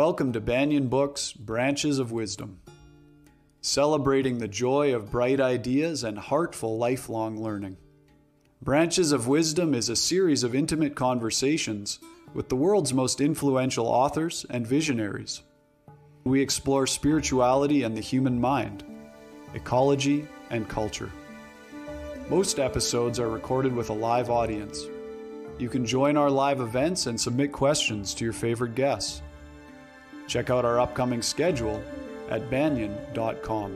Welcome to Banyen Books Branches of Wisdom, celebrating the joy of bright ideas and heartful lifelong learning. Branches of Wisdom is a series of intimate conversations with the world's most influential authors and visionaries. We explore spirituality and the human mind, ecology, and culture. Most episodes are recorded with a live audience. You can join our live events and submit questions to your favorite guests. Check out our upcoming schedule at banyen.com.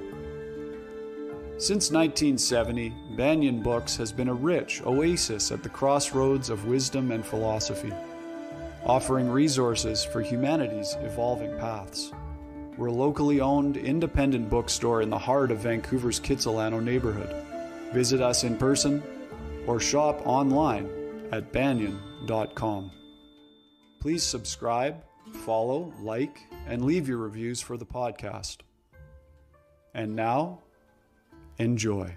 Since 1970, Banyen Books has been a rich oasis at the crossroads of wisdom and philosophy, offering resources for humanity's evolving paths. We're a locally owned, independent bookstore in the heart of Vancouver's Kitsilano neighborhood. Visit us in person or shop online at banyen.com. Please subscribe follow, like, and leave your reviews for the podcast. And now, enjoy.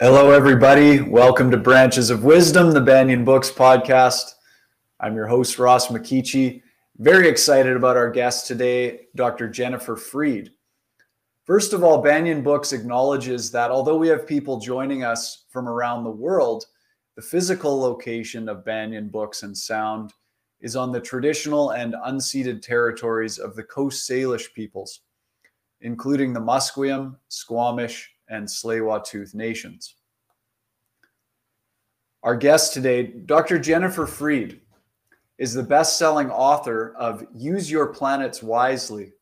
Hello, everybody. Welcome to Branches of Wisdom, the Banyen Books podcast. I'm your host, Ross McKeechee. Very excited about our guest today, Dr. Jennifer Freed. First of all, Banyen Books acknowledges that although we have people joining us from around the world, the physical location of Banyen Books and Sound is on the traditional and unceded territories of the Coast Salish peoples, including the Musqueam, Squamish, and Tsleil-Waututh nations. Our guest today, Dr. Jennifer Freed, is the best-selling author of Use Your Planets Wisely,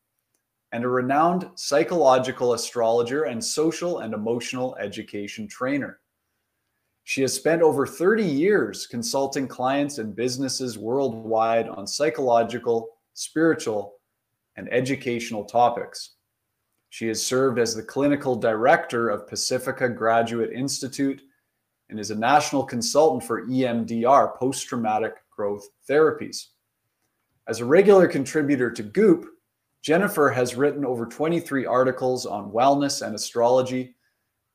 and a renowned psychological astrologer and social and emotional education trainer. She has spent over 30 years consulting clients and businesses worldwide on psychological, spiritual, and educational topics. She has served as the clinical director of Pacifica Graduate Institute and is a national consultant for EMDR, post traumatic growth therapies. As a regular contributor to Goop, Jennifer has written over 23 articles on wellness and astrology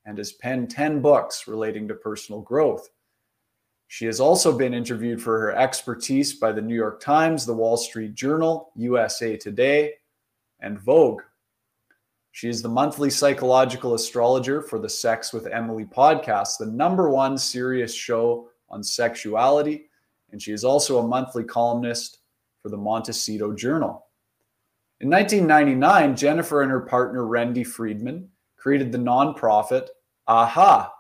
and has penned 10 books relating to personal growth. She has also been interviewed for her expertise by the New York Times, the Wall Street Journal, USA Today, and Vogue. She is the monthly psychological astrologer for the Sex with Emily podcast, the number one serious show on sexuality. And she is also a monthly columnist for the Montecito Journal. In 1999, Jennifer and her partner, Rendy Freedman, created the nonprofit AHA,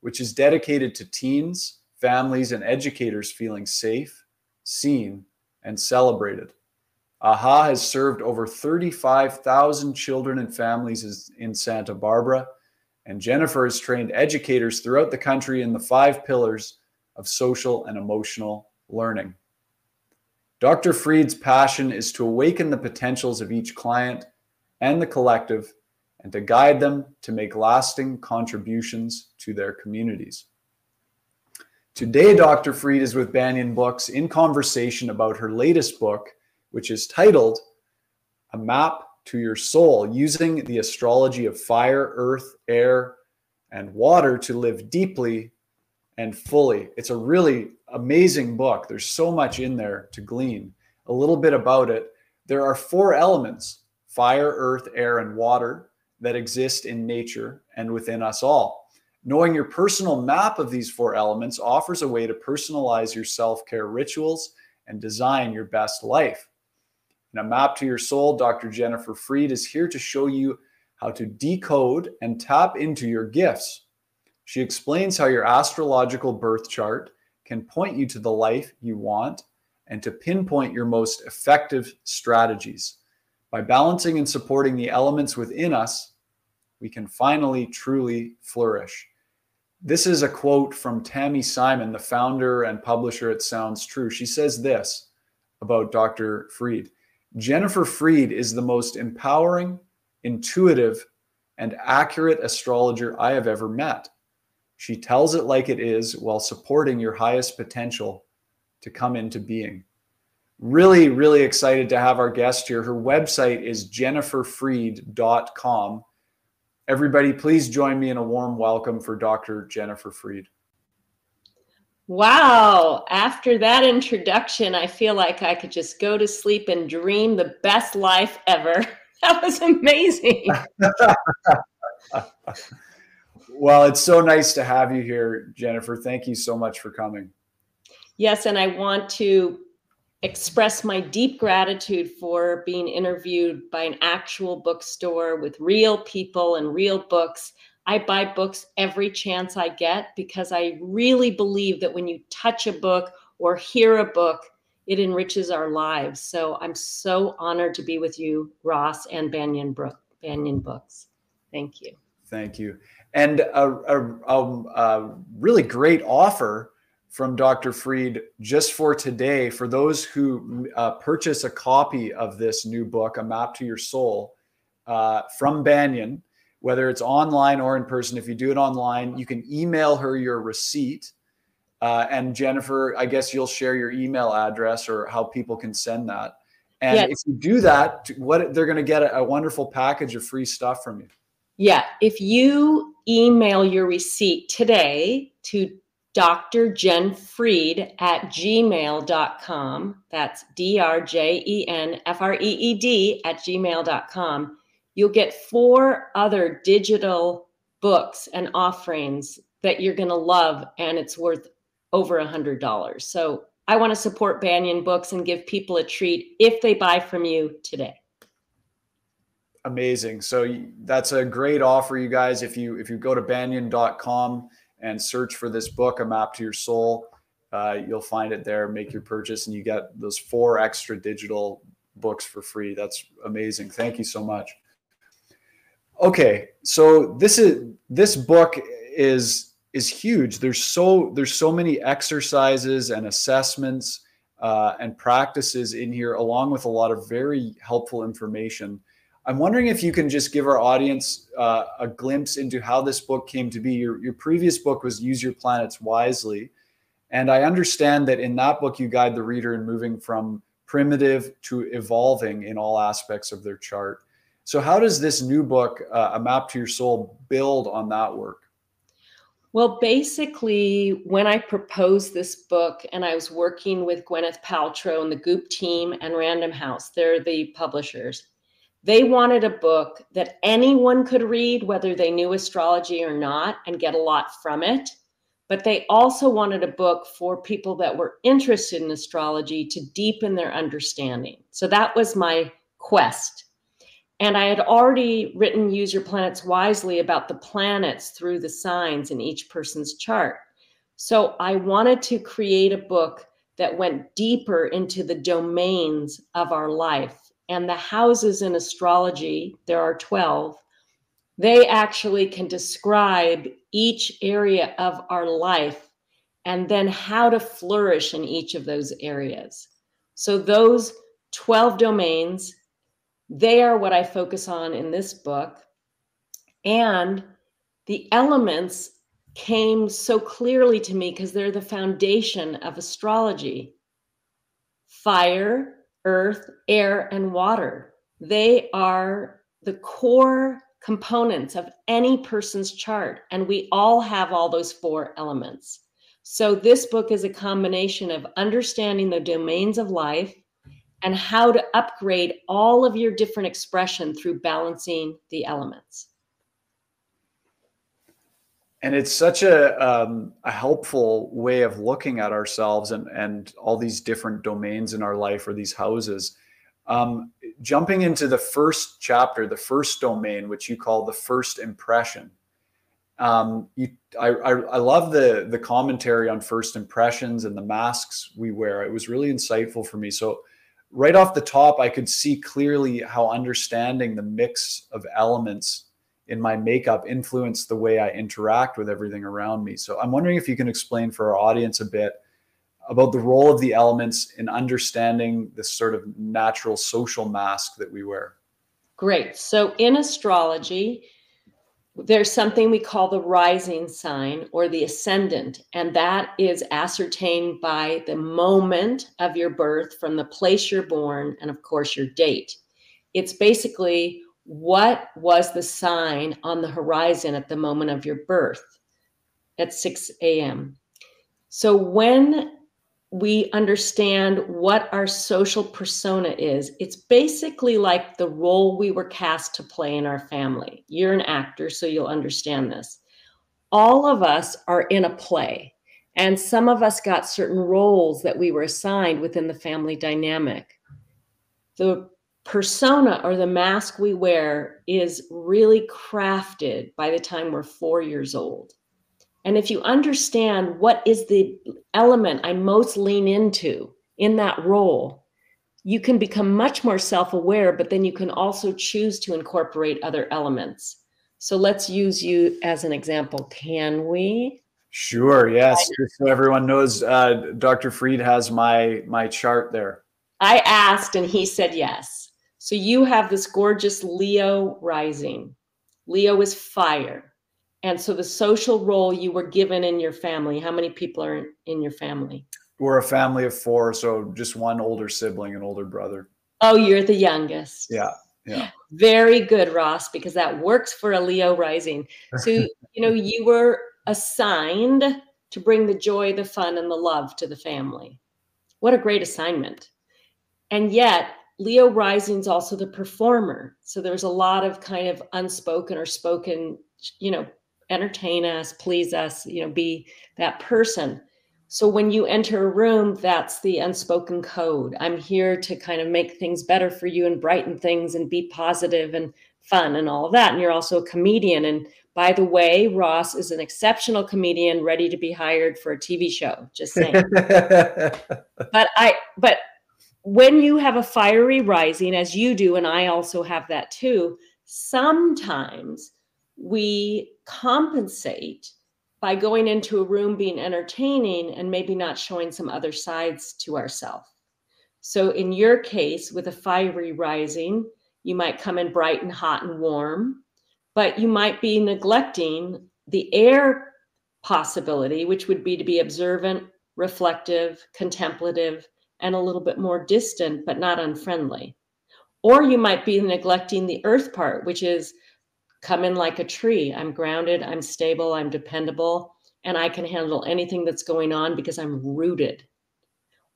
which is dedicated to teens, families, and educators feeling safe, seen, and celebrated. AHA has served over 35,000 children and families in Santa Barbara, and Jennifer has trained educators throughout the country in the five pillars of social and emotional learning. Dr. Freed's passion is to awaken the potentials of each client and the collective and to guide them to make lasting contributions to their communities. Today, Dr. Freed is with Banyan Books in conversation about her latest book, which is titled A Map to Your Soul Using the Astrology of Fire, Earth, Air, and Water to Live Deeply and Fully. It's a really amazing book. There's so much in there to glean. A little bit about it. There are four elements fire, earth, air, and water that exist in nature and within us all. Knowing your personal map of these four elements offers a way to personalize your self care rituals and design your best life. In a map to your soul, Dr. Jennifer Freed is here to show you how to decode and tap into your gifts. She explains how your astrological birth chart can point you to the life you want and to pinpoint your most effective strategies. By balancing and supporting the elements within us, we can finally truly flourish. This is a quote from Tami Simon, the founder and publisher at Sounds True. She says this about Dr. Freed Jennifer Freed is the most empowering, intuitive, and accurate astrologer I have ever met. She tells it like it is while supporting your highest potential to come into being. Really, really excited to have our guest here. Her website is jenniferfreed.com. Everybody, please join me in a warm welcome for Dr. Jennifer Freed. Wow. After that introduction, I feel like I could just go to sleep and dream the best life ever. That was amazing. well, it's so nice to have you here, Jennifer. Thank you so much for coming. Yes, and I want to express my deep gratitude for being interviewed by an actual bookstore with real people and real books. I buy books every chance I get because I really believe that when you touch a book or hear a book, it enriches our lives. So I'm so honored to be with you, Ross and Banyen, Brook, Banyen Books. Thank you. Thank you. And a, a, a, a really great offer from Dr. Freed just for today for those who uh, purchase a copy of this new book, A Map to Your Soul, uh, from Banyen, whether it's online or in person. If you do it online, you can email her your receipt. Uh, and Jennifer, I guess you'll share your email address or how people can send that. And yes. if you do that, what they're going to get a, a wonderful package of free stuff from you. Yeah, if you email your receipt today to Dr. Jen Freed at gmail.com. That's D R J E N F R E E D at gmail.com. You'll get four other digital books and offerings that you're going to love, and it's worth over a $100. So I want to support Banyen Books and give people a treat if they buy from you today. Amazing. So that's a great offer, you guys. If you if you go to banyen.com, and search for this book, A Map to Your Soul. Uh, you'll find it there. Make your purchase, and you get those four extra digital books for free. That's amazing. Thank you so much. Okay, so this is this book is is huge. There's so there's so many exercises and assessments uh, and practices in here, along with a lot of very helpful information. I'm wondering if you can just give our audience uh, a glimpse into how this book came to be. Your, your previous book was Use Your Planets Wisely. And I understand that in that book, you guide the reader in moving from primitive to evolving in all aspects of their chart. So, how does this new book, uh, A Map to Your Soul, build on that work? Well, basically, when I proposed this book and I was working with Gwyneth Paltrow and the Goop team and Random House, they're the publishers they wanted a book that anyone could read, whether they knew astrology or not, and get a lot from it. But they also wanted a book for people that were interested in astrology to deepen their understanding. So that was my quest. And I had already written Use Your Planets Wisely about the planets through the signs in each person's chart. So I wanted to create a book that went deeper into the domains of our life and the houses in astrology, there are 12, they actually can describe each area of our life and then how to flourish in each of those areas. So, those 12 domains, they are what I focus on in this book. And the elements came so clearly to me because they're the foundation of astrology fire, earth, air, and water. They are the core components of any person's chart. And we all have all those four elements. So this book is a combination of understanding the domains of life and how to upgrade all of your different expression through balancing the elements and it's such a um, a helpful way of looking at ourselves and and all these different domains in our life or these houses. Um, jumping into the first chapter, the first domain, which you call the first impression. Um, you, I, I, I love the the commentary on first impressions and the masks we wear. It was really insightful for me. So right off the top, I could see clearly how understanding the mix of elements in my makeup influence the way I interact with everything around me. So I'm wondering if you can explain for our audience a bit about the role of the elements in understanding this sort of natural social mask that we wear. Great. So in astrology, there's something we call the rising sign or the ascendant, and that is ascertained by the moment of your birth from the place you're born and, of course, your date. It's basically what was the sign on the horizon at the moment of your birth at 6 a.m. So when we understand what our social persona is, it's basically like the role we were cast to play in our family. You're an actor, so you'll understand this. All of us are in a play, and some of us got certain roles that we were assigned within the family dynamic. The persona or the mask we wear is really crafted by the time we're four years old. And if you understand what is the element I most lean into in that role, you can become much more self aware, but then you can also choose to incorporate other elements. So let's use you as an example. Can we? Sure. Yes. So everyone knows, uh, Dr. Freed has my my chart there. I asked, and he said yes. So you have this gorgeous Leo rising. Leo is fire. And so the social role you were given in your family, how many people are in your family? We're a family of four, so just one older sibling, an older brother. Oh, you're the youngest. Yeah. Yeah. Very good, Ross, because that works for a Leo rising. So, you know, you were assigned to bring the joy, the fun, and the love to the family. What a great assignment. And yet, Leo rising is also the performer. So there's a lot of kind of unspoken or spoken, you know, entertain us, please us, you know, be that person. So when you enter a room, that's the unspoken code. I'm here to kind of make things better for you and brighten things and be positive and fun and all of that. And you're also a comedian. And by the way, Ross is an exceptional comedian ready to be hired for a TV show. Just saying. but I but when you have a fiery rising as you do and I also have that too, sometimes we compensate by going into a room being entertaining and maybe not showing some other sides to ourselves. So, in your case, with a fiery rising, you might come in bright and hot and warm, but you might be neglecting the air possibility, which would be to be observant, reflective, contemplative, and a little bit more distant, but not unfriendly. Or you might be neglecting the earth part, which is come in like a tree. I'm grounded, I'm stable, I'm dependable, and I can handle anything that's going on because I'm rooted.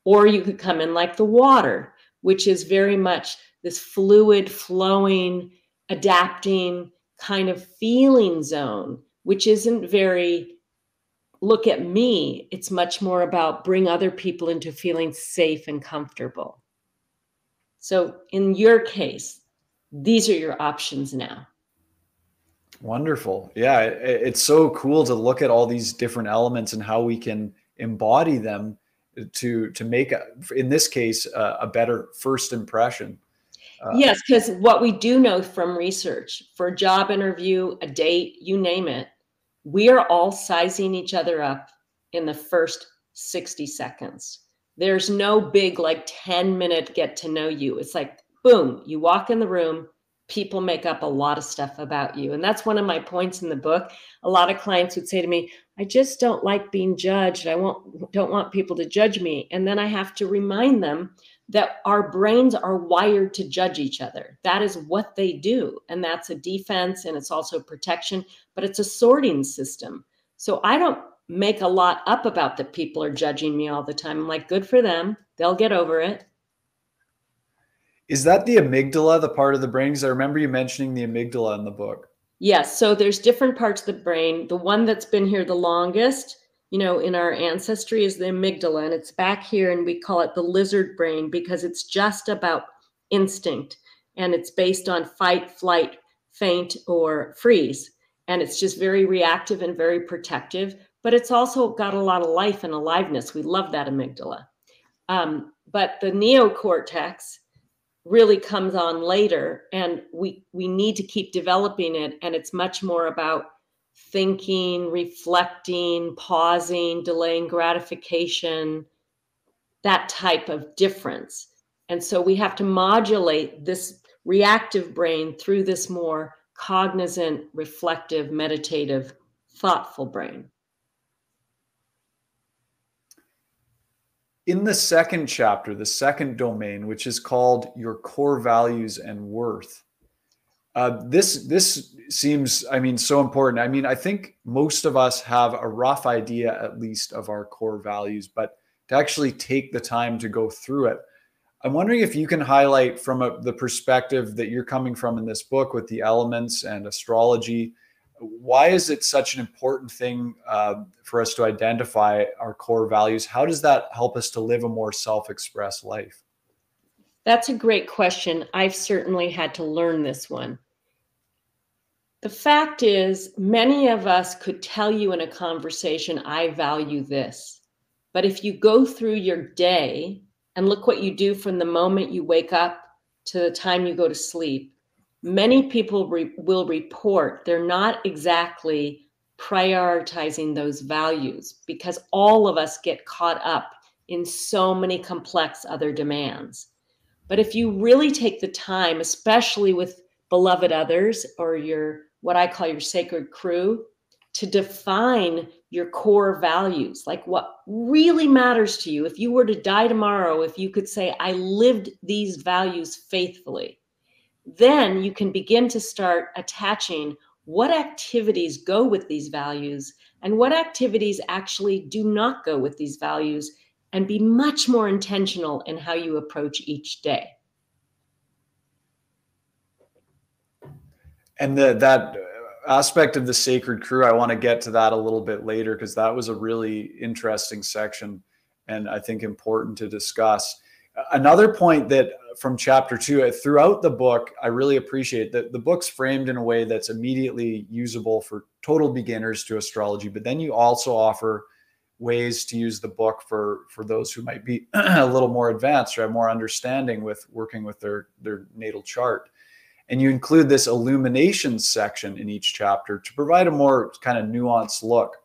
Or you could come in like the water, which is very much this fluid, flowing, adapting kind of feeling zone, which isn't very look at me. It's much more about bring other people into feeling safe and comfortable. So in your case, these are your options now. Wonderful. Yeah, it, it's so cool to look at all these different elements and how we can embody them to to make a, in this case a, a better first impression. Uh, yes, because what we do know from research for a job interview, a date, you name it, we are all sizing each other up in the first 60 seconds. There's no big like 10 minute get to know you. It's like boom, you walk in the room, people make up a lot of stuff about you. And that's one of my points in the book. A lot of clients would say to me, I just don't like being judged. I won't, don't want people to judge me. And then I have to remind them that our brains are wired to judge each other. That is what they do. And that's a defense and it's also protection, but it's a sorting system. So I don't make a lot up about that people are judging me all the time. I'm like, good for them. They'll get over it. Is that the amygdala, the part of the brain? Because I remember you mentioning the amygdala in the book. Yes. So there's different parts of the brain. The one that's been here the longest, you know, in our ancestry is the amygdala, and it's back here, and we call it the lizard brain because it's just about instinct and it's based on fight, flight, faint, or freeze. And it's just very reactive and very protective, but it's also got a lot of life and aliveness. We love that amygdala. Um, but the neocortex, really comes on later and we we need to keep developing it and it's much more about thinking reflecting pausing delaying gratification that type of difference. And so we have to modulate this reactive brain through this more cognizant reflective meditative thoughtful brain. In the second chapter, the second domain, which is called your core values and worth, Uh, this this seems, I mean, so important. I mean, I think most of us have a rough idea, at least, of our core values, but to actually take the time to go through it. I'm wondering if you can highlight from a, the perspective that you're coming from in this book with the elements and astrology. Why is it such an important thing uh, for us to identify our core values? How does that help us to live a more self expressed life? That's a great question. I've certainly had to learn this one. The fact is, many of us could tell you in a conversation, I value this. But if you go through your day and look what you do from the moment you wake up to the time you go to sleep, many people re- will report they're not exactly prioritizing those values because all of us get caught up in so many complex other demands. But if you really take the time, especially with beloved others or your what I call your sacred crew, to define your core values, like what really matters to you. If you were to die tomorrow, if you could say, I lived these values faithfully, then you can begin to start attaching what activities go with these values and what activities actually do not go with these values and be much more intentional in how you approach each day. And the, that aspect of the sacred crew i want to get to that a little bit later because that was a really interesting section and i think important to discuss. Another point that from chapter two uh, throughout the book i really appreciate that the book's framed in a way that's immediately usable for total beginners to astrology but then you also offer ways to use the book for for those who might be a little more advanced or have more understanding with working with their their natal chart and you include this illumination section in each chapter to provide a more kind of nuanced look.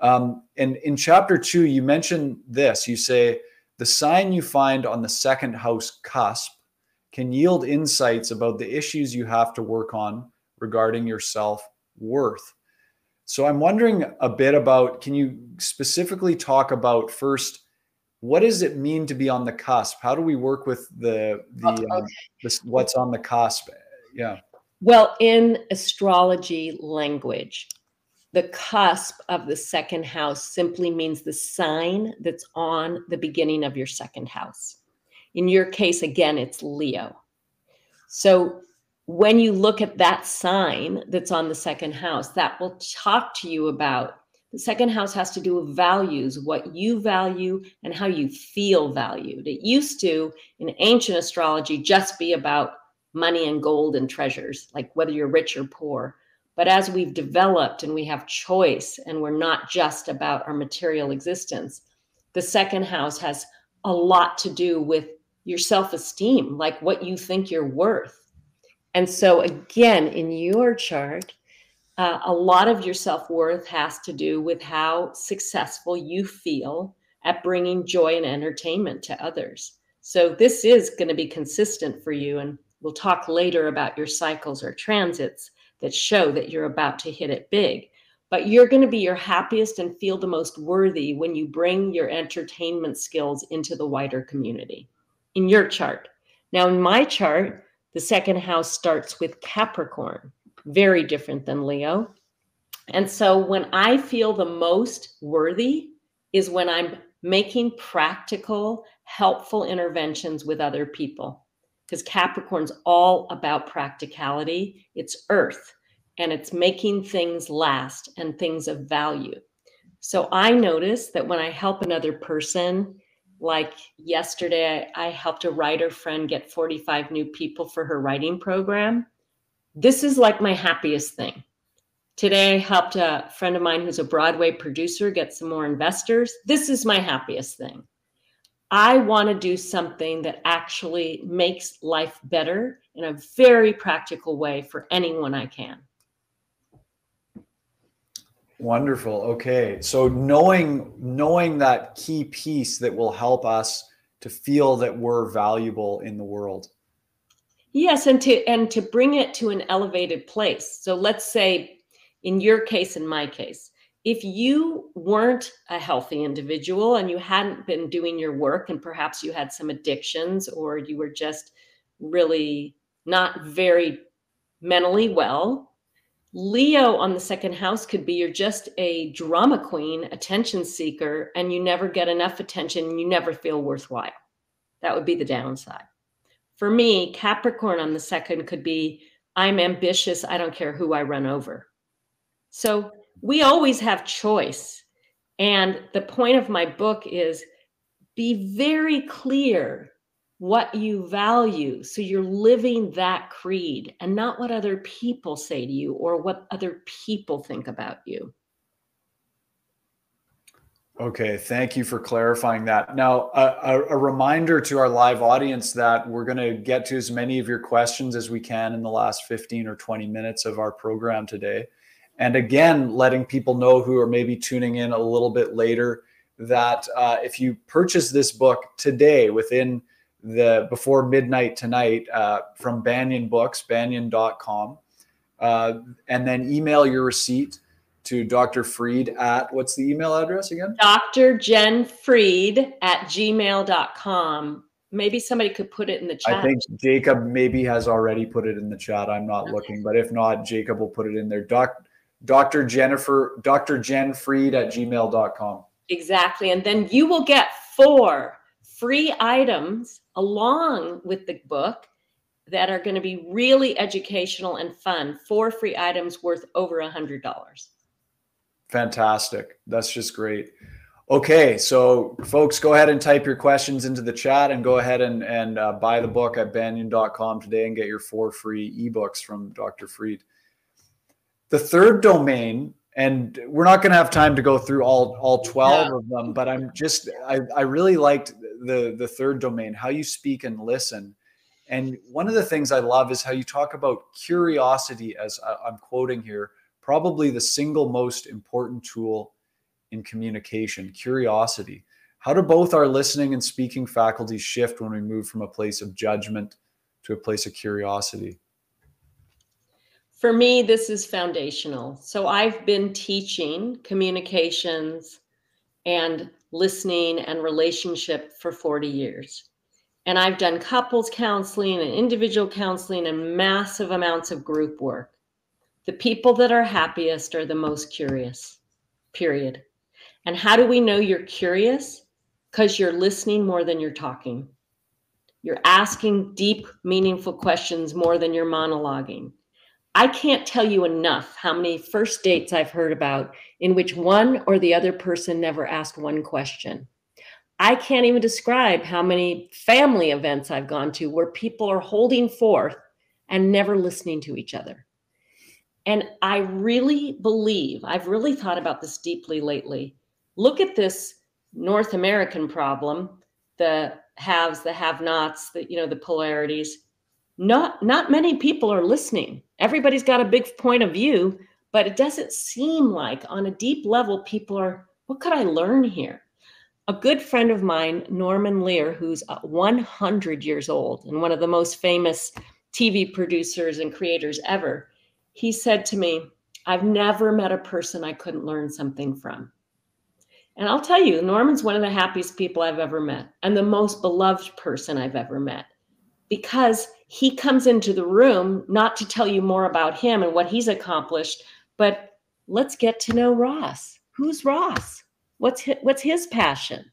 Um, and in chapter two, you mention this you say, the sign you find on the second house cusp can yield insights about the issues you have to work on regarding your self worth. So I'm wondering a bit about can you specifically talk about first what does it mean to be on the cusp? How do we work with the the, okay. um, this, what's on the cusp yeah. Well, in astrology language, the cusp of the second house simply means the sign that's on the beginning of your second house. In your case, again, it's Leo. So when you look at that sign that's on the second house, that will talk to you about the second house has to do with values, what you value and how you feel valued. It used to, in ancient astrology, just be about money and gold and treasures, like whether you're rich or poor. But as we've developed and we have choice and we're not just about our material existence, the second house has a lot to do with your self esteem, like what you think you're worth. And so, again, in your chart, uh, a lot of your self worth has to do with how successful you feel at bringing joy and entertainment to others. So, this is going to be consistent for you. And We'll talk later about your cycles or transits that show that you're about to hit it big. But you're going to be your happiest and feel the most worthy when you bring your entertainment skills into the wider community in your chart. Now, in my chart, the second house starts with Capricorn, very different than Leo. And so when I feel the most worthy is when I'm making practical, helpful interventions with other people because Capricorn's all about practicality. It's earth and it's making things last and things of value. So I notice that when I help another person, like yesterday, I helped a writer friend get 45 new people for her writing program. This is like my happiest thing. Today, I helped a friend of mine who's a Broadway producer get some more investors. This is my happiest thing. I want to do something that actually makes life better in a very practical way for anyone I can. Wonderful. Okay. So knowing knowing that key piece that will help us to feel that we're valuable in the world. Yes, and to and to bring it to an elevated place. So let's say in your case in my case, if you weren't a healthy individual and you hadn't been doing your work and perhaps you had some addictions or you were just really not very mentally well. Leo on the second house could be you're just a drama queen, attention seeker, and you never get enough attention you never feel worthwhile. That would be the downside. For me, Capricorn on the second could be I'm ambitious, I don't care who I run over. So we always have choice. And the point of my book is be very clear what you value. So you're living that creed and not what other people say to you or what other people think about you. Okay, thank you for clarifying that. Now, a, a, reminder to our live audience that we're going to get to as many of your questions as we can in the last 15 or 20 minutes of our program today. And again, letting people know who are maybe tuning in a little bit later that uh, if you purchase this book today within the before midnight tonight uh, from Banyen Books, banyen.com, uh, and then email your receipt to Dr. Freed at what's the email address again? Dr. Jen Freed at gmail.com. Maybe somebody could put it in the chat. I think Jacob maybe has already put it in the chat. I'm not okay. looking, but if not, Jacob will put it in there. Doc, Dr. Jennifer, Dr. Jen Freed at gmail.com. Exactly. And then you will get four free items along with the book that are going to be really educational and fun. Four free items worth over a hundred dollars. Fantastic. That's just great. Okay, so folks, go ahead and type your questions into the chat and go ahead and, and uh, buy the book at banyen.com today and get your four free ebooks from Dr. Freed. The third domain and we're not going to have time to go through all all 12 yeah. of them but i'm just I, I really liked the the third domain how you speak and listen. And one of the things i love is how you talk about curiosity as i'm quoting here probably the single most important tool in communication curiosity. How do both our listening and speaking faculties shift when we move from a place of judgment to a place of curiosity for me, this is foundational. So I've been teaching communications and listening and relationship for 40 years. And I've done couples counseling and individual counseling and massive amounts of group work. The people that are happiest are the most curious, period. And how do we know you're curious? Because you're listening more than you're talking. You're asking deep, meaningful questions more than you're monologuing. I can't tell you enough how many first dates I've heard about in which one or the other person never asked one question. I can't even describe how many family events I've gone to where people are holding forth and never listening to each other. And I really believe, I've really thought about this deeply lately. Look at this North American problem, the haves, the have nots, the, you know, the polarities not not many people are listening everybody's got a big point of view but it doesn't seem like on a deep level people are what could i learn here? A good friend of mine norman lear who's uh, 100 years old and one of the most famous tv producers and creators ever he said to me i've never met a person i couldn't learn something from. And i'll tell you norman's one of the happiest people i've ever met and the most beloved person i've ever met because he comes into the room not to tell you more about him and what he's accomplished, but let's get to know Ross. Who's Ross? What's his, what's his passion?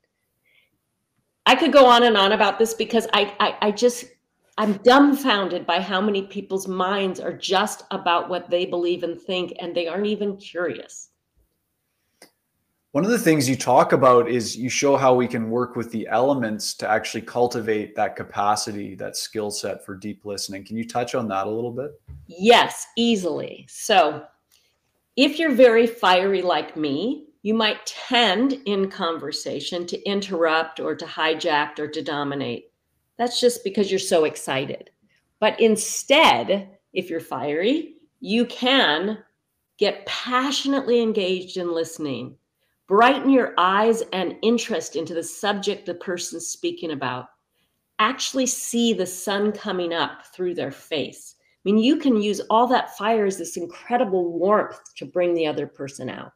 I could go on and on about this because I, I, I just I'm dumbfounded by how many people's minds are just about what they believe and think, and they aren't even curious. One of the things you talk about is you show how we can work with the elements to actually cultivate that capacity, that skill set for deep listening. Can you touch on that a little bit? Yes, easily. So, if you're very fiery like me, you might tend in conversation to interrupt or to hijack or to dominate. That's just because you're so excited. But instead, if you're fiery, you can get passionately engaged in listening Brighten your eyes and interest into the subject the person's speaking about. Actually see the sun coming up through their face. I mean, you can use all that fire as this incredible warmth to bring the other person out.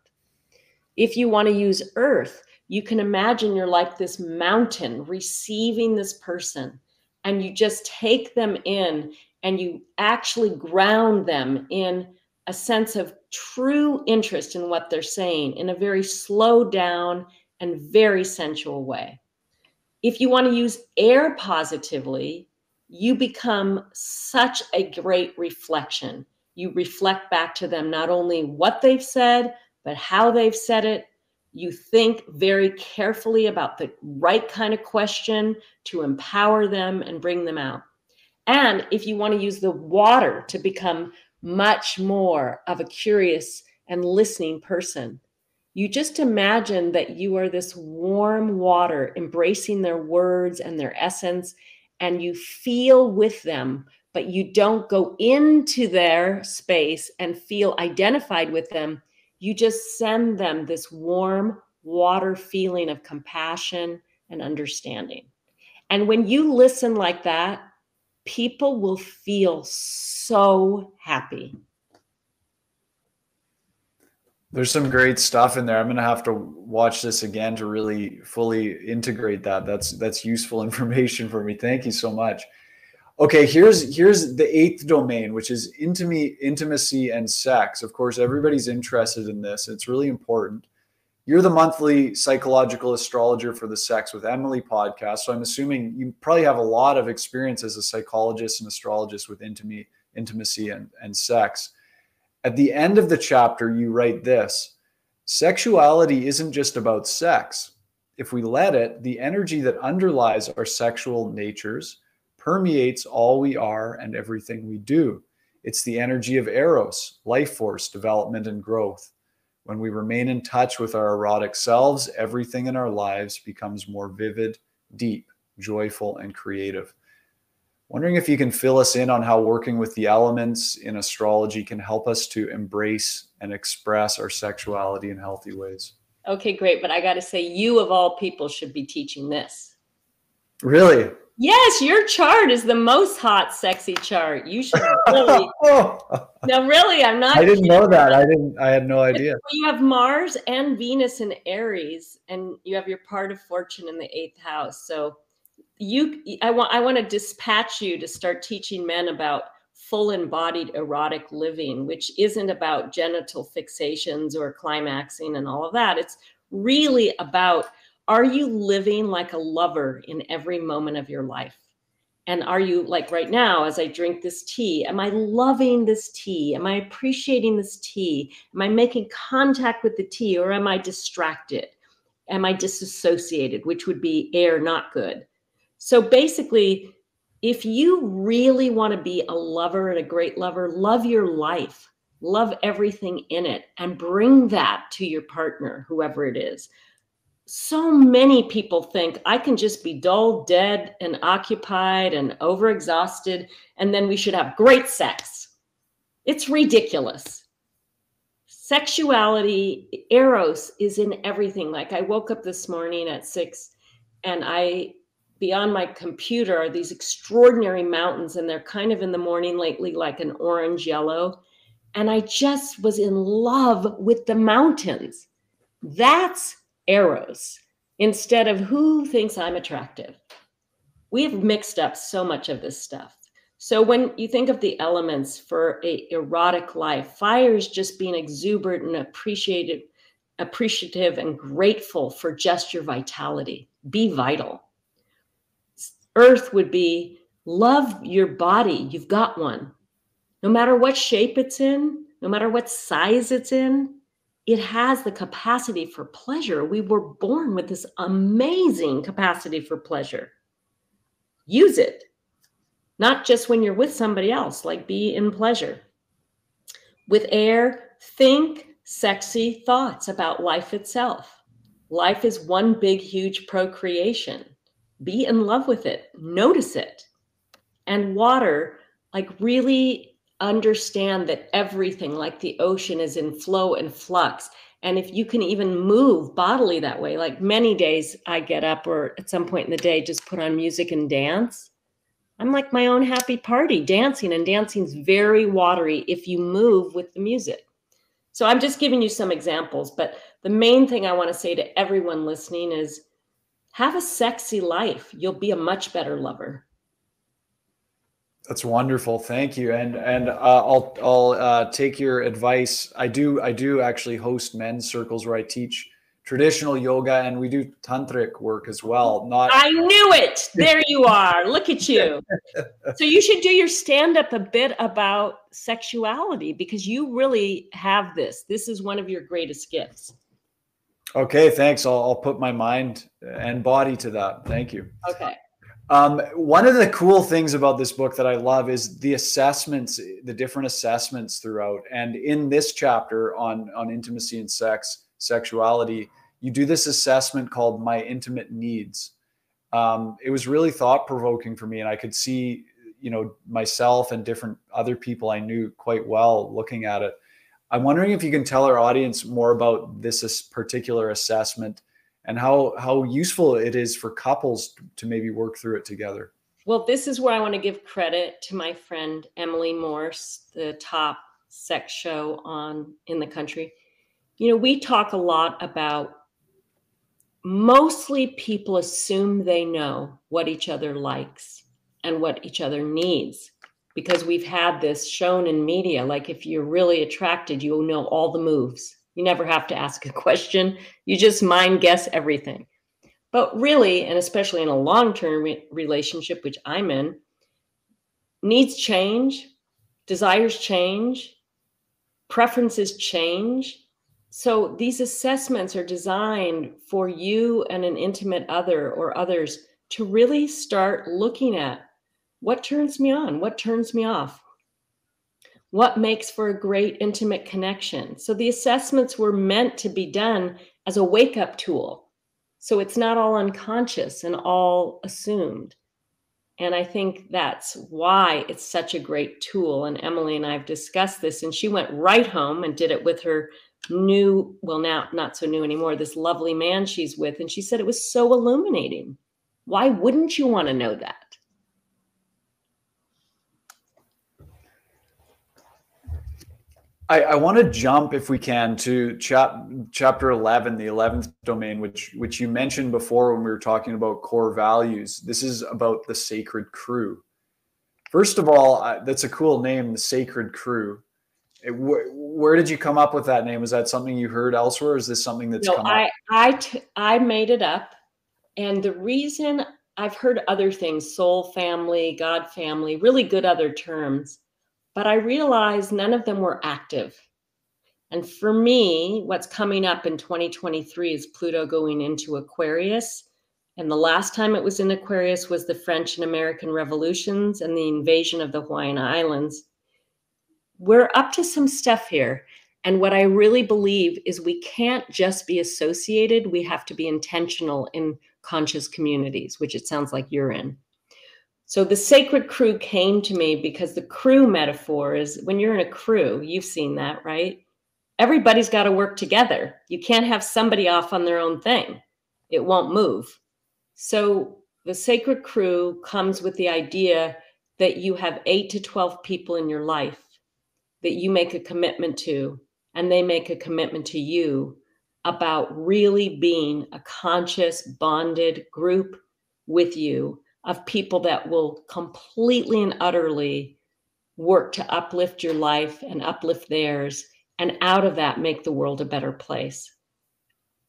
If you want to use earth, you can imagine you're like this mountain receiving this person and you just take them in and you actually ground them in a sense of true interest in what they're saying in a very slow down and very sensual way. If you want to use air positively, you become such a great reflection. You reflect back to them not only what they've said, but how they've said it. You think very carefully about the right kind of question to empower them and bring them out. And if you want to use the water to become much more of a curious and listening person, you just imagine that you are this warm water embracing their words and their essence, and you feel with them, but you don't go into their space and feel identified with them. You just send them this warm water feeling of compassion and understanding. And when you listen like that, people will feel so happy. There's some great stuff in there. I'm going to have to watch this again to really fully integrate that. That's that's useful information for me. Thank you so much. Okay, here's here's the eighth domain, which is intimacy, intimacy and sex. Of course, everybody's interested in this. It's really important. You're the monthly psychological astrologer for the Sex with Emily podcast. So I'm assuming you probably have a lot of experience as a psychologist and astrologist with intimacy, intimacy and, and sex. At the end of the chapter, you write this sexuality isn't just about sex. If we let it, the energy that underlies our sexual natures permeates all we are and everything we do. It's the energy of Eros, life force, development, and growth. When we remain in touch with our erotic selves, everything in our lives becomes more vivid, deep, joyful, and creative. Wondering if you can fill us in on how working with the elements in astrology can help us to embrace and express our sexuality in healthy ways. Okay, great. But I got to say, you of all people should be teaching this. Really? Yes, your chart is the most hot, sexy chart. You should really. Oh. no, really, I'm not. I didn't kidding. know that. I didn't. I had no idea. You have Mars and Venus in Aries, and you have your part of fortune in the eighth house. So, you, I want, I want to dispatch you to start teaching men about full embodied erotic living, which isn't about genital fixations or climaxing and all of that. It's really about are you living like a lover in every moment of your life? And are you like right now, as I drink this tea, am I loving this tea? Am I appreciating this tea? Am I making contact with the tea or am I distracted? Am I disassociated, which would be air not good? So basically, if you really want to be a lover and a great lover, love your life, love everything in it, and bring that to your partner, whoever it is so many people think I can just be dull, dead, and occupied and overexhausted, and then we should have great sex. It's ridiculous. Sexuality, eros is in everything. Like I woke up this morning at six and I, beyond my computer, are these extraordinary mountains, and they're kind of in the morning lately like an orange yellow. And I just was in love with the mountains. That's Eros instead of who thinks I'm attractive. We have mixed up so much of this stuff. So when you think of the elements for a erotic life, fire is just being exuberant and appreciated, appreciative and grateful for just your vitality. Be vital. Earth would be love your body. You've got one. No matter what shape it's in, no matter what size it's in, it has the capacity for pleasure. We were born with this amazing capacity for pleasure. Use it, not just when you're with somebody else, like be in pleasure. With air, think sexy thoughts about life itself. Life is one big, huge procreation. Be in love with it, notice it. And water, like really understand that everything like the ocean is in flow and flux. And if you can even move bodily that way like many days i get up or at some point in the day just put on music and dance i'm like my own happy party dancing. And dancing's very watery if you move with the music. So i'm just giving you some examples but the main thing i want to say to everyone listening is have a sexy life. You'll be a much better lover That's wonderful. Thank you. And and uh, I'll I'll uh, take your advice. I do I do actually host men's circles where I teach traditional yoga and we do tantric work as well. Not I knew it. There you are. Look at you. so you should do your stand up a bit about sexuality because you really have this. This is one of your greatest gifts. Okay, thanks. I'll, I'll put my mind and body to that. Thank you. Okay. Um, one of the cool things about this book that I love is the assessments, the different assessments throughout. And in this chapter on on intimacy and sex, sexuality, you do this assessment called "My Intimate Needs." Um, it was really thought provoking for me, and I could see, you know, myself and different other people I knew quite well looking at it. I'm wondering if you can tell our audience more about this particular assessment and how how useful it is for couples to maybe work through it together. Well, this is where I want to give credit to my friend Emily Morse, the top sex show on in the country. You know, we talk a lot about mostly people assume they know what each other likes and what each other needs because we've had this shown in media like if you're really attracted you'll know all the moves you never have to ask a question. You just mind guess everything. But really, and especially in a long term re- relationship, which I'm in, needs change, desires change, preferences change. So these assessments are designed for you and an intimate other or others to really start looking at what turns me on, what turns me off, what makes for a great intimate connection. So the assessments were meant to be done as a wake up tool. So it's not all unconscious and all assumed. And I think that's why it's such a great tool. And Emily and I have discussed this, and she went right home and did it with her new, well, now not so new anymore, this lovely man she's with. And she said it was so illuminating. Why wouldn't you want to know that? I, I want to jump, if we can, to chap, chapter 11, the 11th domain, which, which you mentioned before when we were talking about core values. This is about the sacred crew. First of all, uh, that's a cool name, the sacred crew. It, wh- where did you come up with that name? Is that something you heard elsewhere? is this something that's no, come I, up? I, t- I made it up. And the reason I've heard other things, soul family, God family, really good other terms but I realized none of them were active. And for me, what's coming up in 2023 is Pluto going into Aquarius. And the last time it was in Aquarius was the French and American revolutions and the invasion of the Hawaiian Islands. We're up to some stuff here. And what I really believe is we can't just be associated, we have to be intentional in conscious communities, which it sounds like you're in. So the sacred crew came to me because the crew metaphor is when you're in a crew, you've seen that, right? Everybody's got to work together. You can't have somebody off on their own thing, it won't move. So the sacred crew comes with the idea that you have eight to 12 people in your life that you make a commitment to, and they make a commitment to you about really being a conscious, bonded group with you of people that will completely and utterly work to uplift your life and uplift theirs, and out of that, make the world a better place.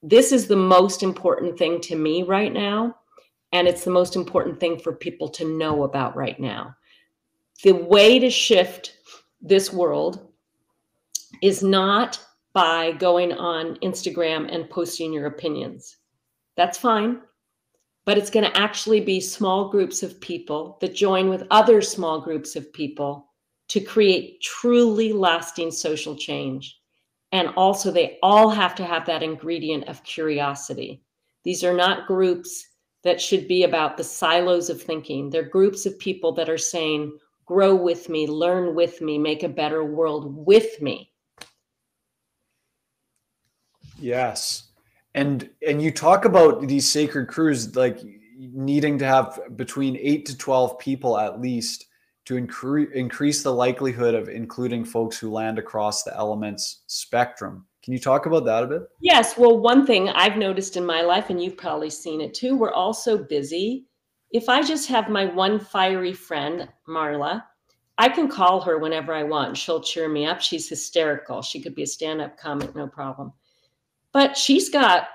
This is the most important thing to me right now. And it's the most important thing for people to know about right now. The way to shift this world is not by going on Instagram and posting your opinions. That's fine but it's going to actually be small groups of people that join with other small groups of people to create truly lasting social change. And also, they all have to have that ingredient of curiosity. These are not groups that should be about the silos of thinking. They're groups of people that are saying, grow with me, learn with me, make a better world with me. Yes and and you talk about these sacred crews like needing to have between 8 to 12 people at least to incre- increase the likelihood of including folks who land across the elements spectrum can you talk about that a bit yes well one thing i've noticed in my life and you've probably seen it too we're all so busy if I just have my one fiery friend, Marla, I can call her whenever I want. She'll cheer me up. She's hysterical. She could be a stand up comic, no problem. But she's got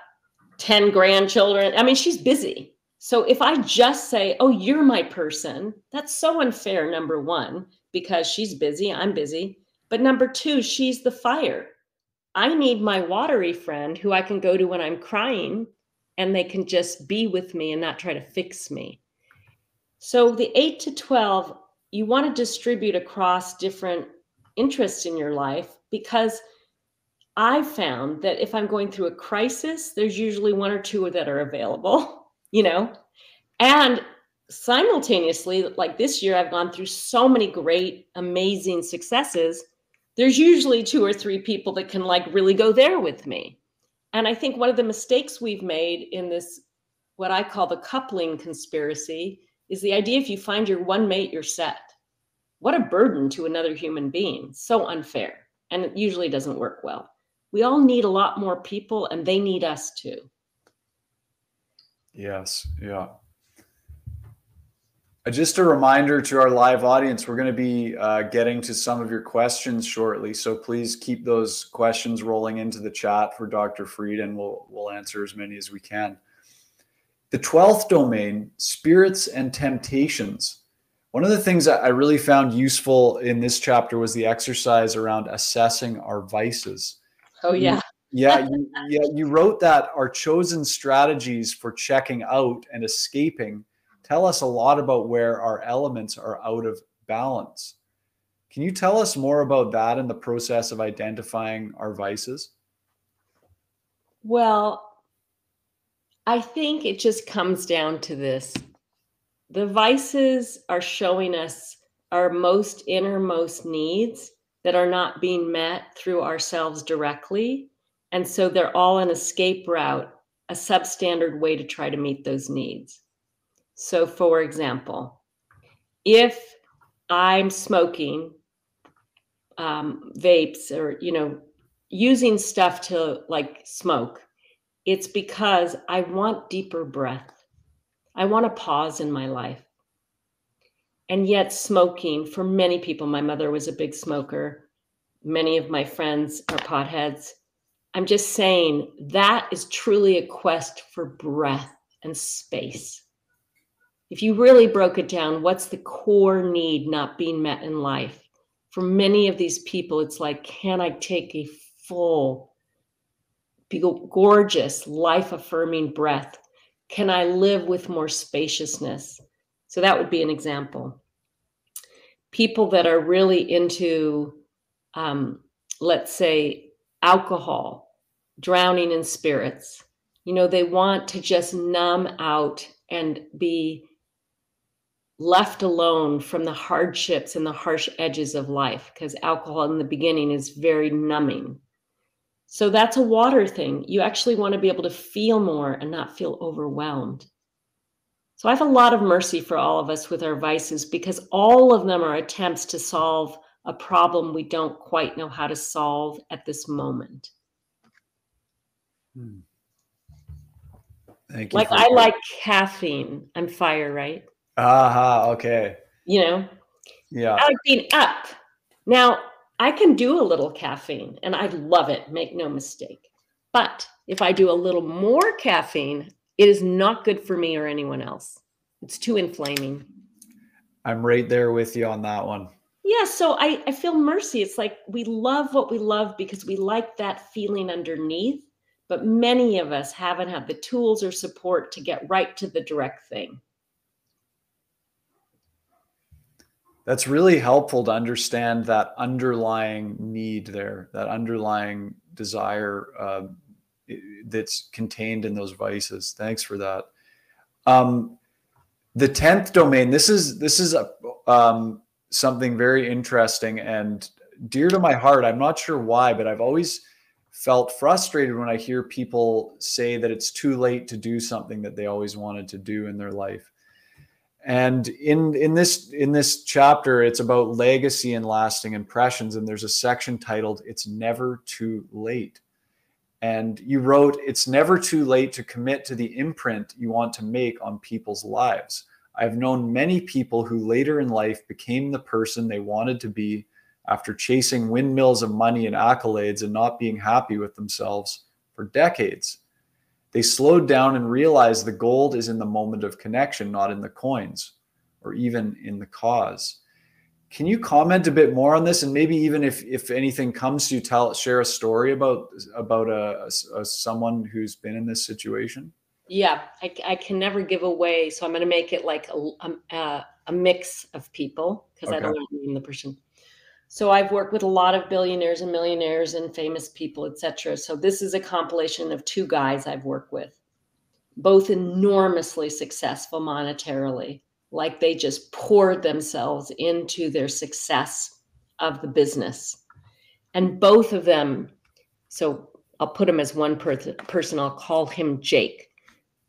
10 grandchildren. I mean, she's busy. So if I just say, oh, you're my person, that's so unfair, number one, because she's busy, I'm busy. But number two, she's the fire. I need my watery friend who I can go to when I'm crying and they can just be with me and not try to fix me. So the 8 to 12 you want to distribute across different interests in your life because I found that if I'm going through a crisis, there's usually one or two that are available, you know, and simultaneously, like this year, I've gone through so many great, amazing successes. There's usually two or three people that can like really go there with me. And I think one of the mistakes we've made in this, what I call the coupling conspiracy, is the idea if you find your one mate, you're set. What a burden to another human being. So unfair. And it usually doesn't work well. We all need a lot more people, and they need us too. Yes. Yeah. Uh, just a reminder to our live audience, we're going to be uh, getting to some of your questions shortly. So please keep those questions rolling into the chat for Dr. Freed, and we'll, we'll answer as many as we can. The 12th domain, spirits and temptations. One of the things that I really found useful in this chapter was the exercise around assessing our vices. Oh, yeah. yeah, you, yeah, you wrote that our chosen strategies for checking out and escaping tell us a lot about where our elements are out of balance. Can you tell us more about that in the process of identifying our vices? Well, I think it just comes down to this. The vices are showing us our most innermost needs that are not being met through ourselves directly. And so they're all an escape route, a substandard way to try to meet those needs. So, for example, if I'm smoking um, vapes or, you know, using stuff to like smoke, it's because I want deeper breath. I want a pause in my life. And yet, smoking for many people, my mother was a big smoker. Many of my friends are potheads. I'm just saying that is truly a quest for breath and space. If you really broke it down, what's the core need not being met in life? For many of these people, it's like, can I take a full gorgeous, life affirming breath? Can I live with more spaciousness? So that would be an example. People that are really into, um, let's say, alcohol, drowning in spirits, you know, they want to just numb out and be left alone from the hardships and the harsh edges of life because alcohol in the beginning is very numbing. So that's a water thing. You actually want to be able to feel more and not feel overwhelmed. So I have a lot of mercy for all of us with our vices because all of them are attempts to solve a problem we don't quite know how to solve at this moment. Hmm. Thank you. Like I that. like caffeine. I'm fire, right? Aha, okay. You know? Yeah. I like being up. Now, I can do a little caffeine and I love it, make no mistake. But if I do a little more caffeine, it is not good for me or anyone else. It's too inflaming. I'm right there with you on that one. Yeah, so I, I feel mercy. It's like we love what we love because we like that feeling underneath, but many of us haven't had the tools or support to get right to the direct thing. That's really helpful to understand that underlying need there, that underlying desire uh, that's contained in those vices. Thanks for that. Um, the tenth domain. This is this is a, um, something very interesting and dear to my heart. I'm not sure why, but I've always felt frustrated when I hear people say that it's too late to do something that they always wanted to do in their life and in in this in this chapter it's about legacy and lasting impressions and there's a section titled it's never too late and you wrote it's never too late to commit to the imprint you want to make on people's lives I've known many people who later in life became the person they wanted to be after chasing windmills of money and accolades and not being happy with themselves for decades. They slowed down and realized the gold is in the moment of connection, not in the coins or even in the cause. Can you comment a bit more on this, and maybe even if if anything comes to you, tell share a story about about a, a someone who's been in this situation? Yeah, I, I can never give away, so I'm going to make it like a a, a mix of people because okay. I don't want to name the person. So I've worked with a lot of billionaires and millionaires and famous people, etc. So this is a compilation of two guys I've worked with, both enormously successful monetarily like they just poured themselves into their success of the business. And both of them, so I'll put him as one per- person, I'll call him Jake.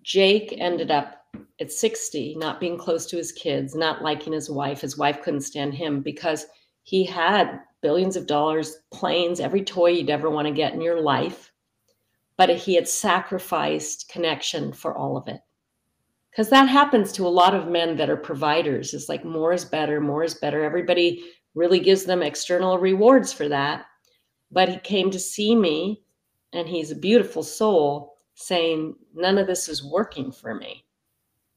Jake ended up at 60 not being close to his kids, not liking his wife. His wife couldn't stand him because he had billions of dollars, planes, every toy you'd ever want to get in your life. But he had sacrificed connection for all of it because that happens to a lot of men that are providers. It's like more is better more is better. Everybody really gives them external rewards for that. But he came to see me and he's a beautiful soul saying none of this is working for me.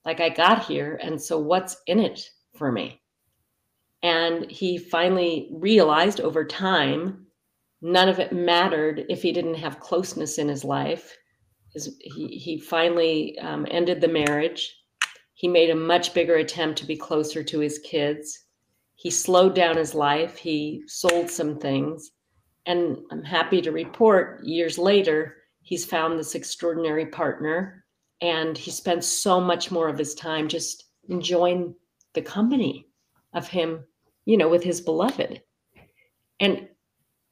Like i got here and so what's in it for me? And he finally realized over time none of it mattered if he didn't have closeness in his life his, he, he finally um, ended the marriage. He made a much bigger attempt to be closer to his kids. He slowed down his life. He sold some things. And I'm happy to report years later, he's found this extraordinary partner and he spends so much more of his time just enjoying the company of him, you know, with his beloved. And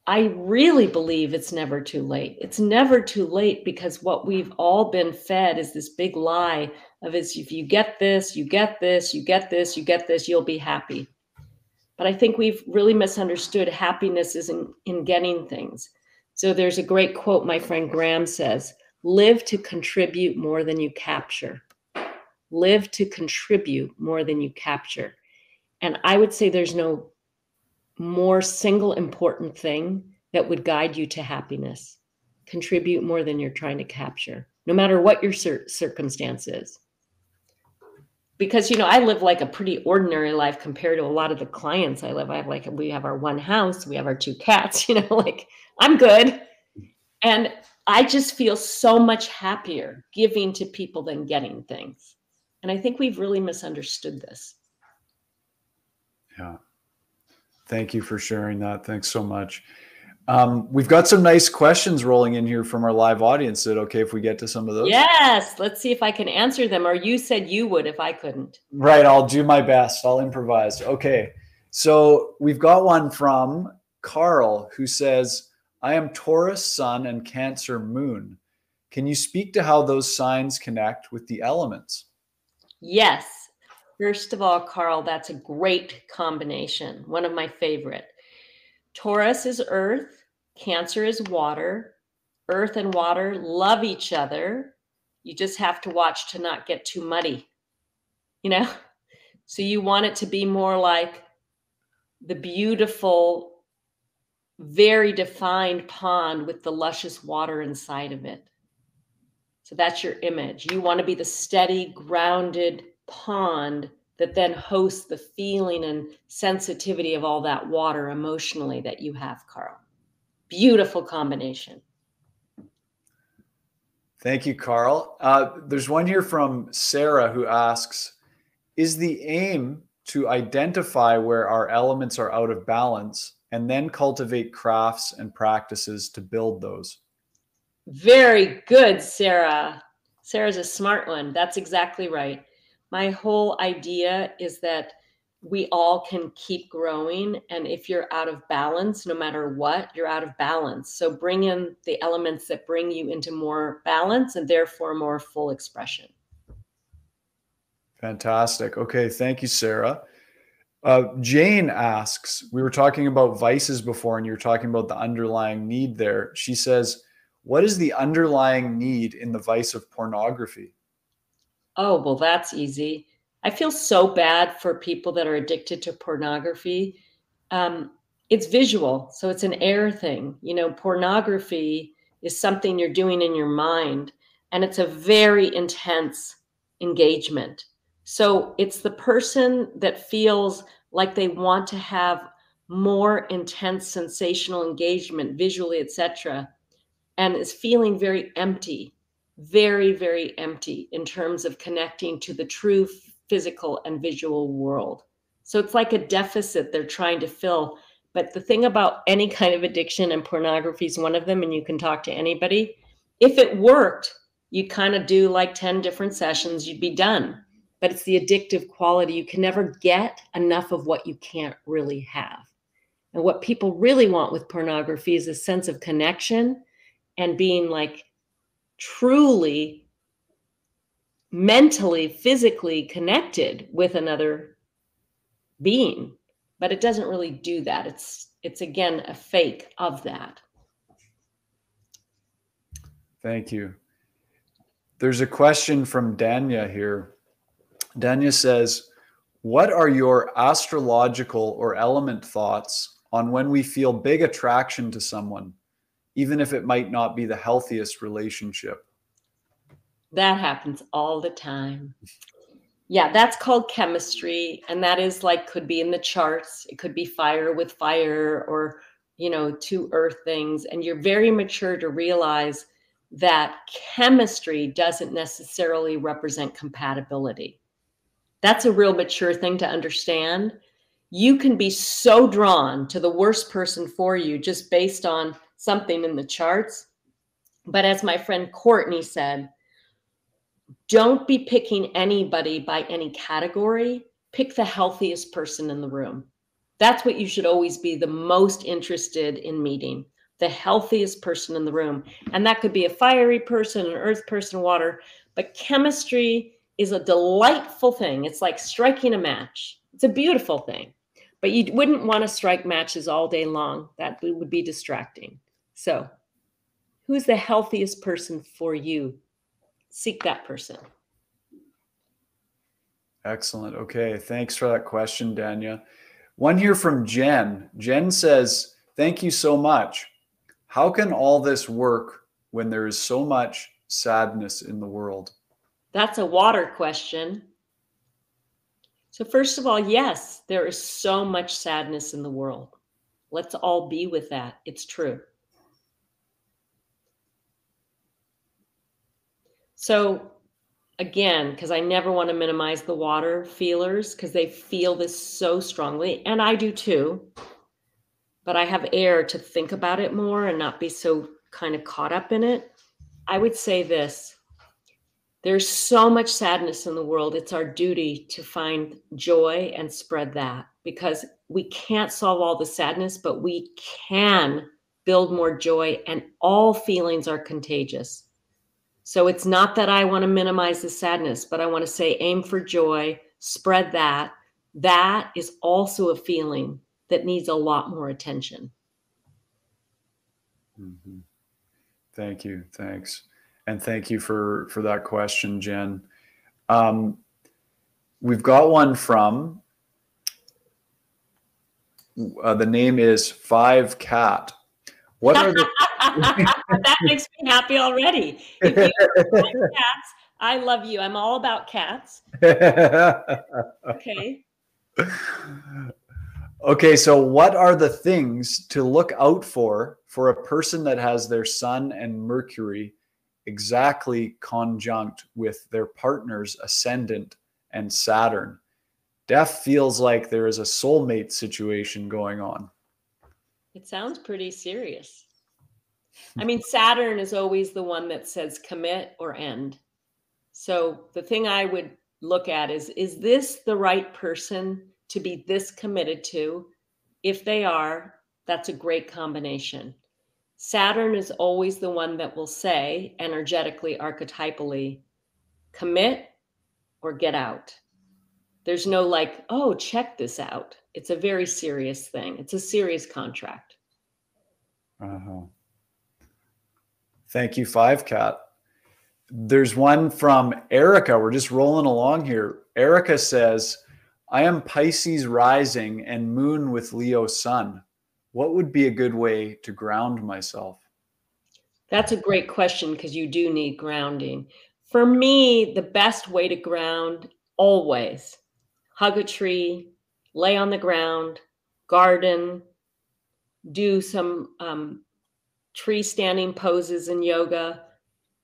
I really believe it's never too late. It's never too late because what we've all been fed is this big lie of is if you get this, you get this, you get this, you get this, you'll be happy. But I think we've really misunderstood happiness is in, in getting things. So there's a great quote my friend Graham says, live to contribute more than you capture. Live to contribute more than you capture. And I would say there's no more single important thing that would guide you to happiness. Contribute more than you're trying to capture, no matter what your cir- circumstance is. Because, you know, I live like a pretty ordinary life compared to a lot of the clients I live. I have like, we have our one house, we have our two cats, you know, like I'm good. And I just feel so much happier giving to people than getting things. And I think we've really misunderstood this. Yeah. Thank you for sharing that. Thanks so much. Um, we've got some nice questions rolling in here from our live audience. Is it okay if we get to some of those? Yes. Let's see if I can answer them. Or you said you would if I couldn't. Right. I'll do my best. I'll improvise. Okay. So we've got one from Carl who says, I am Taurus sun and Cancer moon. Can you speak to how those signs connect with the elements? Yes. First of all, Carl, that's a great combination. One of my favorite. Taurus is earth, Cancer is water. Earth and water love each other. You just have to watch to not get too muddy. You know? So you want it to be more like the beautiful, very defined pond with the luscious water inside of it. So that's your image. You want to be the steady, grounded, pond that then hosts the feeling and sensitivity of all that water emotionally that you have, Carl. Beautiful combination. Thank you, Carl. Uh, there's one here from Sarah who asks Is the aim to identify where our elements are out of balance and then cultivate crafts and practices to build those? Very good, Sarah. Sarah's a smart one. That's exactly right my whole idea is that we all can keep growing. And if you're out of balance, no matter what, you're out of balance. So bring in the elements that bring you into more balance and therefore more full expression. Fantastic. Okay. Thank you, Sarah. Uh, Jane asks, we were talking about vices before, and you're talking about the underlying need there. She says, What is the underlying need in the vice of pornography? Oh, well, that's easy. I feel so bad for people that are addicted to pornography. Um, it's visual, so it's an air thing. You know, pornography is something you're doing in your mind, and it's a very intense engagement. So it's the person that feels like they want to have more intense sensational engagement visually etc and is feeling very empty very very empty in terms of connecting to the true physical and visual world. So it's like a deficit they're trying to fill. But the thing about any kind of addiction and pornography is one of them and you can talk to anybody if it worked you kind of do like 10 different sessions you'd be done. But it's the addictive quality. You can never get enough of what you can't really have. And what people really want with pornography is a sense of connection and being like truly mentally, physically connected with another being. But it doesn't really do that. It's it's again a fake of that. Thank you. There's a question from Danya here. Danya says, What are your astrological or element thoughts on when we feel big attraction to someone, even if it might not be the healthiest relationship. That happens all the time. Yeah, that's called chemistry. And that is like, could be in the charts. It could be fire with fire or, you know, two earth things. And you're very mature to realize that chemistry doesn't necessarily represent compatibility. That's a real mature thing to understand you can be so drawn to the worst person for you just based on something in the charts. But as my friend Courtney said, don't be picking anybody by any category. Pick the healthiest person in the room. That's what you should always be the most interested in meeting the healthiest person in the room. And that could be a fiery person, an earth person, water. But chemistry is a delightful thing. It's like striking a match, it's a beautiful thing. But you wouldn't want to strike matches all day long. That would be distracting. So, who's the healthiest person for you? Seek that person. Excellent. Okay. Thanks for that question, Danya. One here from Jen. Jen says, Thank you so much. How can all this work when there is so much sadness in the world? That's a water question. So, first of all, yes, there is so much sadness in the world. Let's all be with that. It's true. So, again, because I never want to minimize the water feelers because they feel this so strongly, and I do too. But I have air to think about it more and not be so kind of caught up in it. I would say this there's so much sadness in the world. It's our duty to find joy and spread that because we can't solve all the sadness, but we can build more joy, and all feelings are contagious. So it's not that I want to minimize the sadness, but I want to say aim for joy, spread that. That is also a feeling that needs a lot more attention. Mm-hmm. Thank you. Thanks and thank you for for that question, Jen. Um, we've got one from uh, the name is Five Cat. What are the that makes me happy already. cats, I love you. I'm all about cats. okay. Okay, so what are the things to look out for for a person that has their sun and Mercury exactly conjunct with their partner's ascendant and Saturn. Death feels like there is a soulmate situation going on. It sounds pretty serious. I mean, Saturn is always the one that says commit or end. So the thing I would look at is is this the right person to be this committed to? If they are, that's a great combination. Saturn is always the one that will say, energetically, archetypally, commit or get out. There's no like, oh, check this out. It's a very serious thing, it's a serious contract. Uh-huh. Thank you, Five Cat. There's one from Erica. We're just rolling along here. Erica says, I am Pisces rising and moon with Leo sun. What would be a good way to ground myself? That's a great question because you do need grounding. For me, the best way to ground always hug a tree, lay on the ground, garden, do some um, tree standing poses in yoga.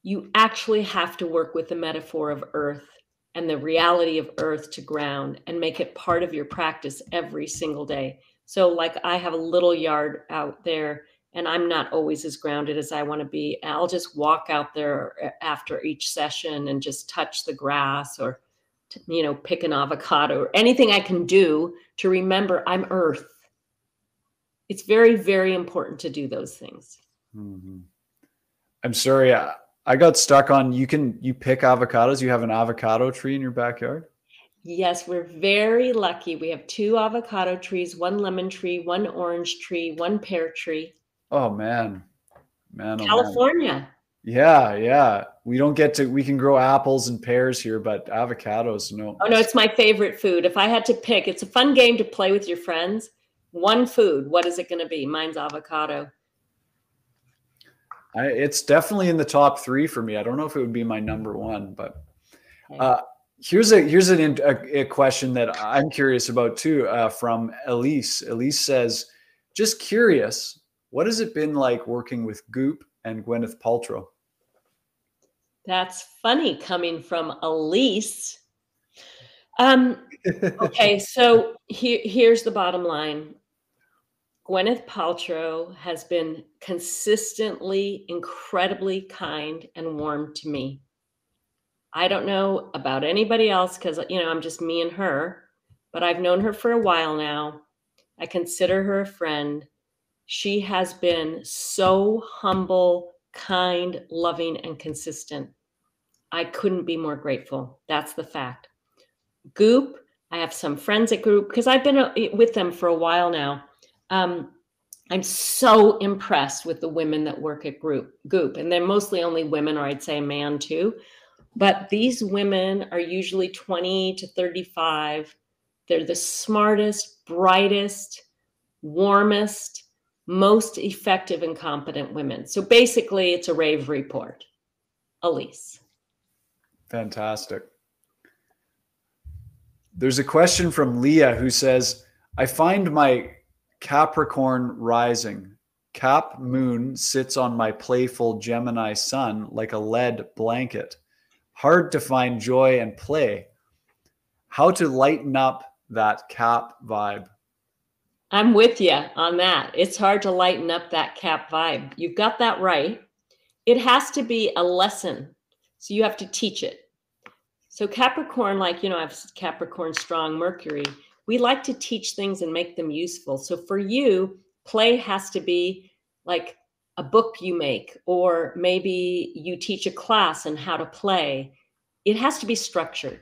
You actually have to work with the metaphor of earth and the reality of earth to ground and make it part of your practice every single day. So, like, I have a little yard out there and I'm not always as grounded as I want to be. I'll just walk out there after each session and just touch the grass or, you know, pick an avocado or anything I can do to remember I'm earth. It's very, very important to do those things. Mm-hmm. I'm sorry. I, I got stuck on you can you pick avocados. You have an avocado tree in your backyard? Yes, we're very lucky. We have two avocado trees, one lemon tree, one orange tree, one pear tree. Oh man, man, oh, California. Man. Yeah, yeah. We don't get to. We can grow apples and pears here, but avocados, no. Oh no, it's my favorite food. If I had to pick, it's a fun game to play with your friends. One food. What is it going to be? Mine's avocado. I, it's definitely in the top three for me. I don't know if it would be my number one, but uh, here's a here's an, a, a, question that I'm curious about too. Uh, from Elise. Elise says, "Just curious, what has it been like working with Goop and Gwyneth Paltrow? That's funny coming from Elise. Um, okay, so here, here's the bottom line. Gwyneth Paltrow has been consistently incredibly kind and warm to me. I don't know about anybody else because, you know, I'm just me and her, but I've known her for a while now. I consider her a friend. She has been so humble, kind, loving, and consistent. I couldn't be more grateful. That's the fact. Goop, I have some friends at Goop because I've been uh, with them for a while now. Um, I'm so impressed with the women that work at Group Goop, and they're mostly only women, or I'd say a man too. But these women are usually 20 to 35. They're the smartest, brightest, warmest, most effective and competent women. So basically, it's a rave report. Elise. Fantastic. There's a question from Leah who says, I find my Capricorn rising. Cap moon sits on my playful Gemini sun like a lead blanket. Hard to find joy and play. How to lighten up that cap vibe? I'm with you on that. It's hard to lighten up that cap vibe. You've got that right. It has to be a lesson. So you have to teach it. So Capricorn, like, you know, I have Capricorn strong Mercury. We like to teach things and make them useful. So for you, play has to be like a book you make, or maybe you teach a class on how to play. It has to be structured.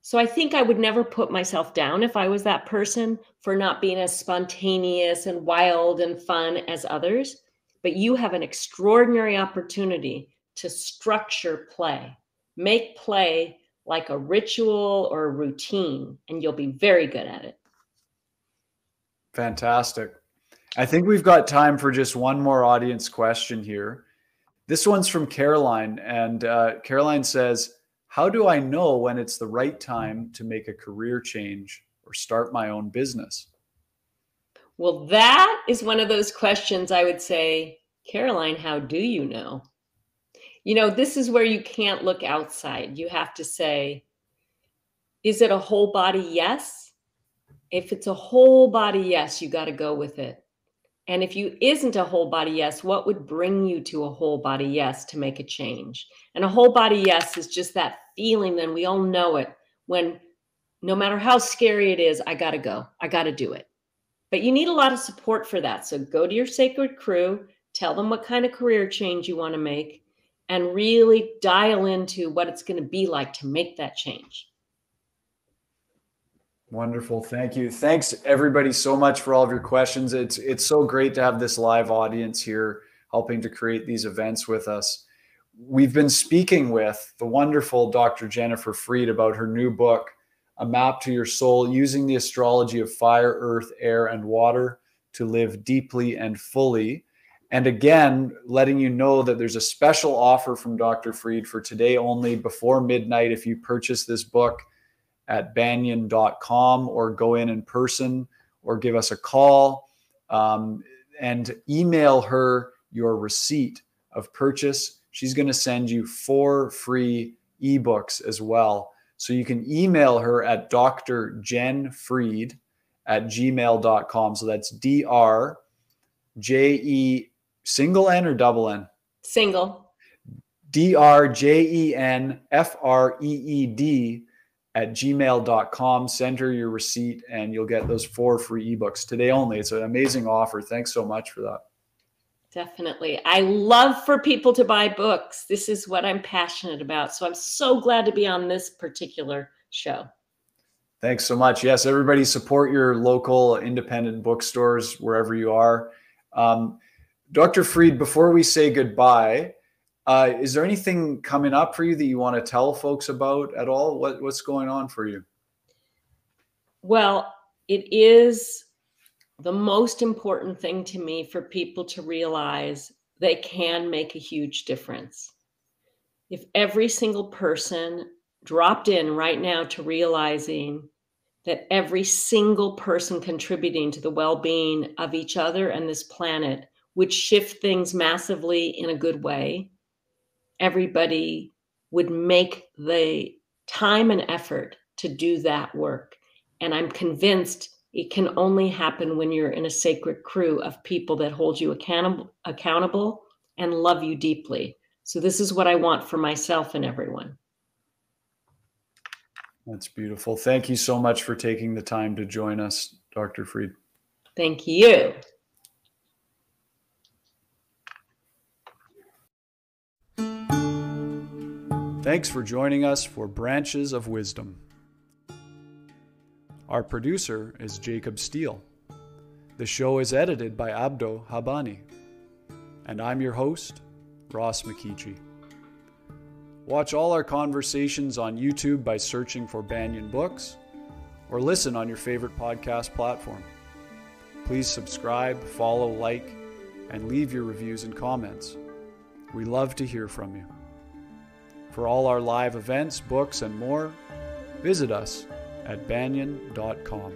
So I think I would never put myself down if I was that person for not being as spontaneous and wild and fun as others. But you have an extraordinary opportunity to structure play, make play like a ritual or a routine, and you'll be very good at it. Fantastic. I think we've got time for just one more audience question here. This one's from Caroline, and uh, Caroline says, how do I know when it's the right time to make a career change or start my own business? Well, that is one of those questions I would say, Caroline, how do you know? You know, this is where you can't look outside. You have to say, is it a whole body yes? If it's a whole body yes, you got to go with it. And if you isn't a whole body yes, what would bring you to a whole body yes to make a change? And a whole body yes is just that feeling, then we all know it when no matter how scary it is, I got to go. I got to do it. But you need a lot of support for that. So go to your sacred crew, tell them what kind of career change you want to make, and really dial into what it's going to be like to make that change. Wonderful. Thank you. Thanks everybody so much for all of your questions. It's it's so great to have this live audience here helping to create these events with us. we've been speaking with the wonderful Dr. Jennifer Freed about her new book, A Map to Your Soul, using the astrology of fire, earth, air, and water to live deeply and fully. And again, letting you know that there's a special offer from Dr. Freed for today only before midnight if you purchase this book at banyen.com or go in in person or give us a call um, and email her your receipt of purchase. She's going to send you four free ebooks as well. So you can email her at Dr. Jen Freed at gmail.com. So that's D R J E single N or double N? Single. D R J E N F R E E D at gmail.com. Send her your receipt and you'll get those four free ebooks today only. It's an amazing offer. Thanks so much for that. Definitely. I love for people to buy books. This is what I'm passionate about. So I'm so glad to be on this particular show. Thanks so much. Yes, everybody support your local independent bookstores wherever you are. Um, Dr. Freed, before we say goodbye, uh, is there anything coming up for you that you want to tell folks about at all? What, what's going on for you? Well, it is the most important thing to me for people to realize they can make a huge difference. If every single person dropped in right now to realizing that every single person contributing to the well being of each other and this planet would shift things massively in a good way, everybody would make the time and effort to do that work. And I'm convinced it can only happen when you're in a sacred crew of people that hold you accountable, accountable and love you deeply. So this is what I want for myself and everyone. That's beautiful. Thank you so much for taking the time to join us, Dr. Freed. Thank you. Thanks for joining us for Branches of Wisdom. Our producer is Jacob Steele. The show is edited by Abdo Habani. And I'm your host, Ross McKeechee. Watch all our conversations on YouTube by searching for Banyen Books or listen on your favorite podcast platform. Please subscribe, follow, like, and leave your reviews and comments. We love to hear from you. For all our live events, books, and more, visit us at banyen.com.